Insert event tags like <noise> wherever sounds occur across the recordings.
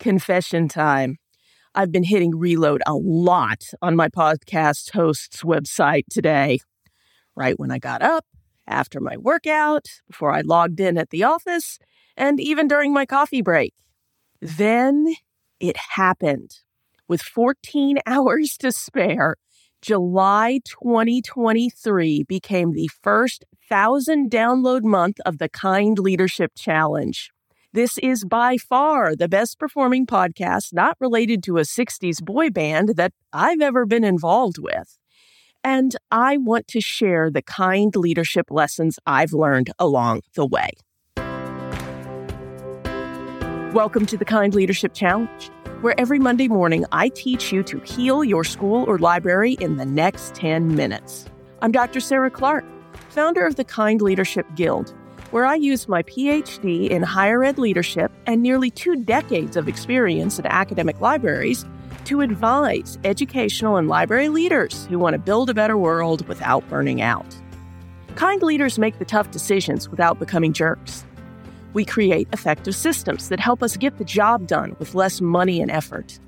confession time. I've been hitting reload a lot on my podcast host's website today. Right when I got up, after my workout, before I logged in at the office, and even during my coffee break. Then it happened. With 14 <laughs> hours to spare, July 2023 became the first 1,000 download month of the Kind Leadership Challenge. This is by far the best performing podcast not related to a 60s boy band that I've ever been involved with. And I want to share the kind leadership lessons I've learned along the way. Welcome to the Kind Leadership Challenge, where every Monday morning I teach you to heal your school or library in the next 10 minutes. I'm Dr. Sarah Clark, founder of the Kind Leadership Guild where I used my PhD in higher ed leadership and nearly two decades of experience at academic libraries to advise educational and library leaders who want to build a better world without burning out. Kind leaders make the tough decisions without becoming jerks. We create effective systems that help us get the job done with less money and effort.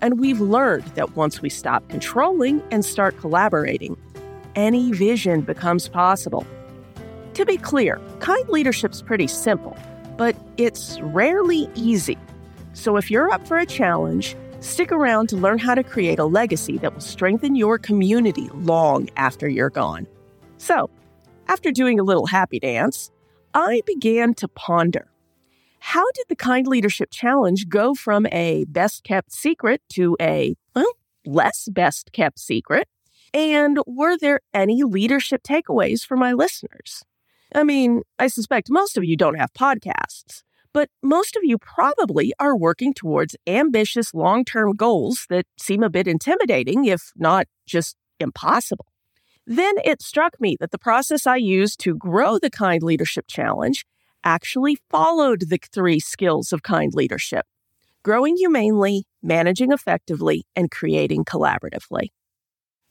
And we've learned that once we stop controlling and start collaborating, any vision becomes possible. To be clear, kind leadership's pretty simple, but it's rarely easy. So if you're up for a challenge, stick around to learn how to create a legacy that will strengthen your community long after you're gone. So, after doing a little happy dance, I began to ponder how did the Kind Leadership Challenge go from a best kept secret to a, well, less best kept secret? And were there any leadership takeaways for my listeners? I mean, I suspect most of you don't have podcasts, but most of you probably are working towards ambitious long term goals that seem a bit intimidating, if not just impossible. Then it struck me that the process I used to grow the Kind Leadership Challenge actually followed the three skills of kind leadership growing humanely, managing effectively, and creating collaboratively.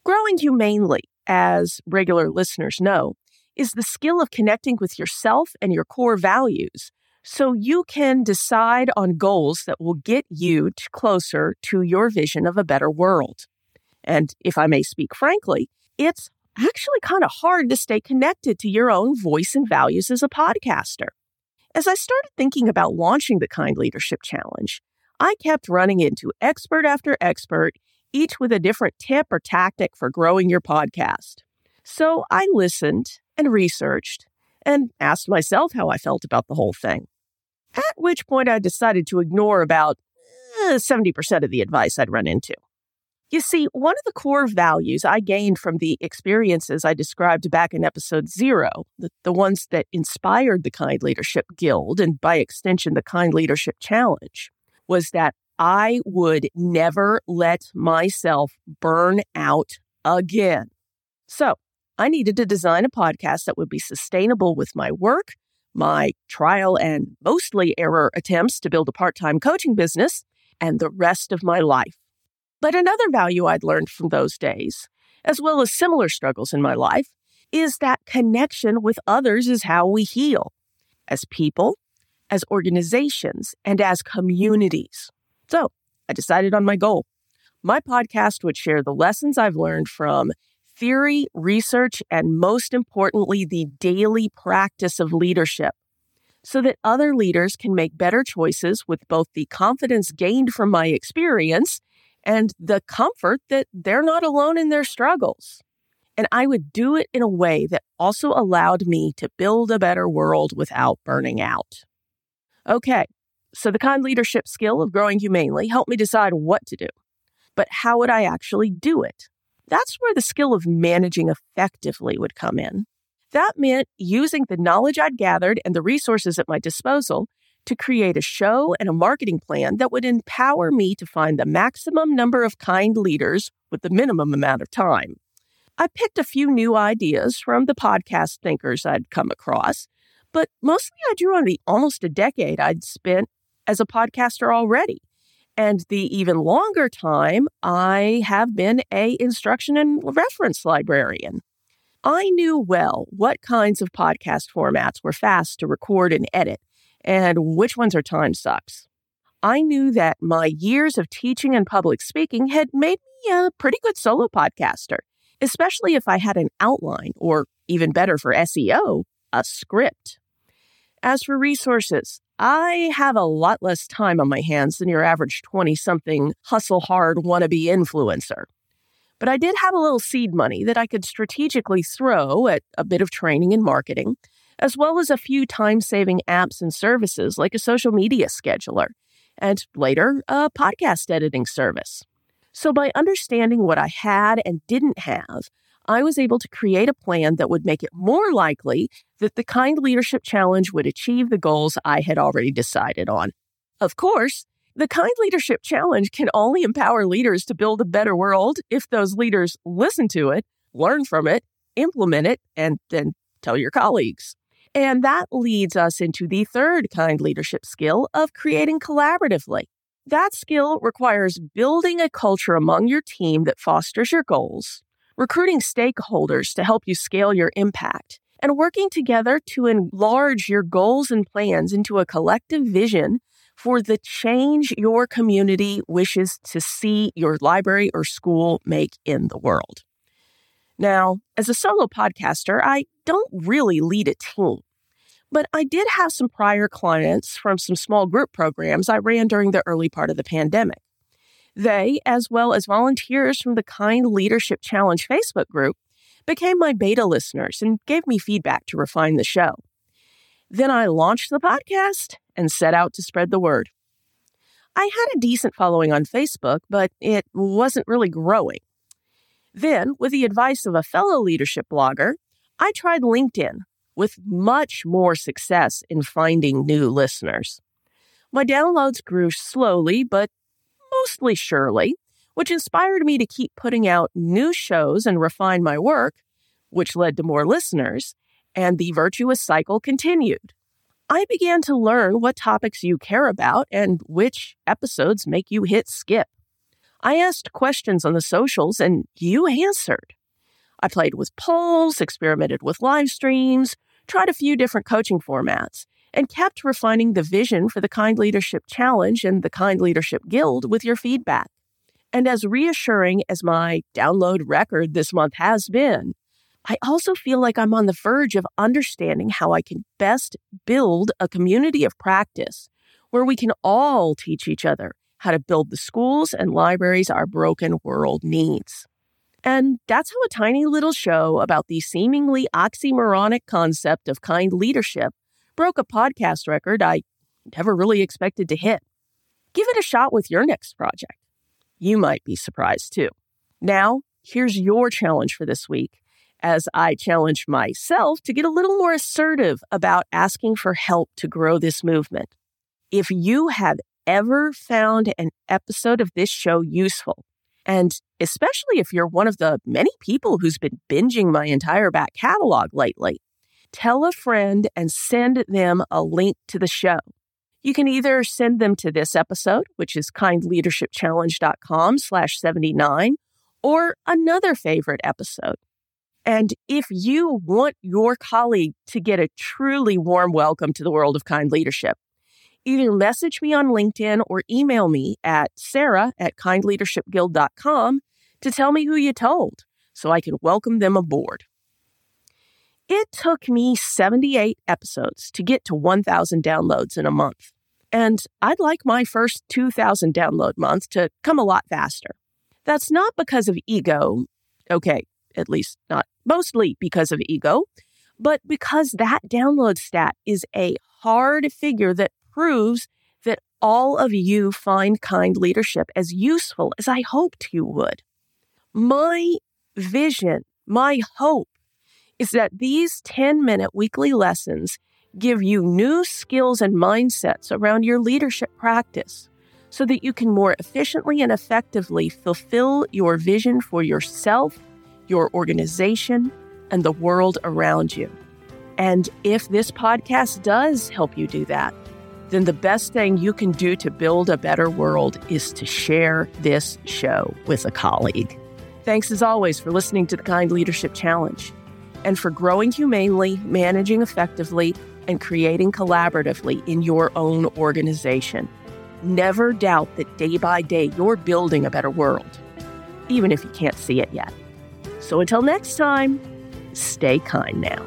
Growing humanely, as regular listeners know, is the skill of connecting with yourself and your core values so you can decide on goals that will get you closer to your vision of a better world. And if I may speak frankly, it's actually kind of hard to stay connected to your own voice and values as a podcaster. As I started thinking about launching the Kind Leadership Challenge, I kept running into expert after expert, each with a different tip or tactic for growing your podcast. So I listened and researched and asked myself how I felt about the whole thing. At which point I decided to ignore about eh, 70% of the advice I'd run into. You see, one of the core values I gained from the experiences I described back in episode zero, the, the ones that inspired the Kind Leadership Guild and by extension the Kind Leadership Challenge, was that I would never let myself burn out again. So I needed to design a podcast that would be sustainable with my work, my trial and mostly error attempts to build a part time coaching business, and the rest of my life. But another value I'd learned from those days, as well as similar struggles in my life, is that connection with others is how we heal as people, as organizations, and as communities. So I decided on my goal. My podcast would share the lessons I've learned from theory, research, and most importantly, the daily practice of leadership so that other leaders can make better choices with both the confidence gained from my experience and the comfort that they're not alone in their struggles. And I would do it in a way that also allowed me to build a better world without burning out. Okay, so the kind leadership skill of growing humanely helped me decide what to do. But how would I actually do it? That's where the skill of managing effectively would come in. That meant using the knowledge I'd gathered and the resources at my disposal to create a show and a marketing plan that would empower me to find the maximum number of kind leaders with the minimum amount of time. I picked a few new ideas from the podcast thinkers I'd come across, but mostly I drew on the almost a decade I'd spent as a podcaster already and the even longer time, I have been a instruction and reference librarian. I knew well what kinds of podcast formats were fast to record and edit and which ones are time sucks. I knew that my years of teaching and public speaking had made me a pretty good solo podcaster, especially if I had an outline, or even better for SEO, a script. As for resources, I have a lot less time on my hands than your average 20 something hustle hard wannabe influencer. But I did have a little seed money that I could strategically throw at a bit of training and marketing, as well as a few time saving apps and services like a social media scheduler, and later, a podcast editing service. So, by understanding what I had and didn't have, I was able to create a plan that would make it more likely that the Kind Leadership Challenge would achieve the goals I had already decided on. Of course, the Kind Leadership Challenge can only empower leaders to build a better world if those leaders listen to it, learn from it, implement it, and then tell your colleagues. And that leads us into the third kind leadership skill of creating collaboratively. That skill requires building a culture among your team that fosters your goals, recruiting stakeholders to help you scale your impact, and working together to enlarge your goals and plans into a collective vision for the change your community wishes to see your library or school make in the world. Now, as a solo podcaster, I don't really lead a team, but I did have some prior clients from some small group programs I ran during the early part of the pandemic. They, as well as volunteers from the Kind Leadership Challenge Facebook group, became my beta listeners and gave me feedback to refine the show. Then I launched the podcast and set out to spread the word. I had a decent following on Facebook, but it wasn't really growing. Then, with the advice of a fellow leadership blogger, I tried LinkedIn with much more success in finding new listeners. My downloads grew slowly, but mostly surely, which inspired me to keep putting out new shows and refine my work, which led to more listeners, and the virtuous cycle continued. I began to learn what topics you care about and which episodes make you hit skip. I asked questions on the socials and you answered. I played with polls, experimented with live streams, tried a few different coaching formats, and kept refining the vision for the Kind Leadership Challenge and the Kind Leadership Guild with your feedback. And as reassuring as my download record this month has been, I also feel like I'm on the verge of understanding how I can best build a community of practice where we can all teach each other how to build the schools and libraries our broken world needs. And that's how a tiny little show about the seemingly oxymoronic concept of kind leadership broke a podcast record I never really expected to hit. Give it a shot with your next project. You might be surprised too. Now, here's your challenge for this week as I challenge myself to get a little more assertive about asking for help to grow this movement. If you have ever found an episode of this show useful, and especially if you're one of the many people who's been binging my entire back catalog lately, tell a friend and send them a link to the show. You can either send them to this episode, which is kindleadershipchallenge.com slash 79, or another favorite episode. And if you want your colleague to get a truly warm welcome to the world of kind leadership, either message me on LinkedIn or email me at sarah at kindleadershipguild.com to tell me who you told so I can welcome them aboard. It took me 78 episodes to get to 1,000 downloads in a month. And I'd like my first 2,000 download month to come a lot faster. That's not because of ego. Okay, at least not mostly because of ego, but because that download stat is a hard figure that proves that all of you find kind leadership as useful as I hoped you would. My vision, my hope is that these 10 minute weekly lessons give you new skills and mindsets around your leadership practice so that you can more efficiently and effectively fulfill your vision for yourself your organization, and the world around you. And if this podcast does help you do that, then the best thing you can do to build a better world is to share this show with a colleague. Thanks as always for listening to the Kind Leadership Challenge and for growing humanely, managing effectively, and creating collaboratively in your own organization. Never doubt that day by day you're building a better world, even if you can't see it yet. So until next time, stay kind now.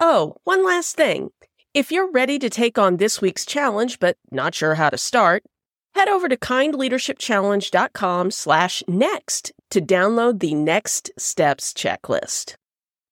Oh, one last thing. If you're ready to take on this week's challenge but not sure how to start, head over to kindleadershipchallenge.com slash next to download the next steps checklist.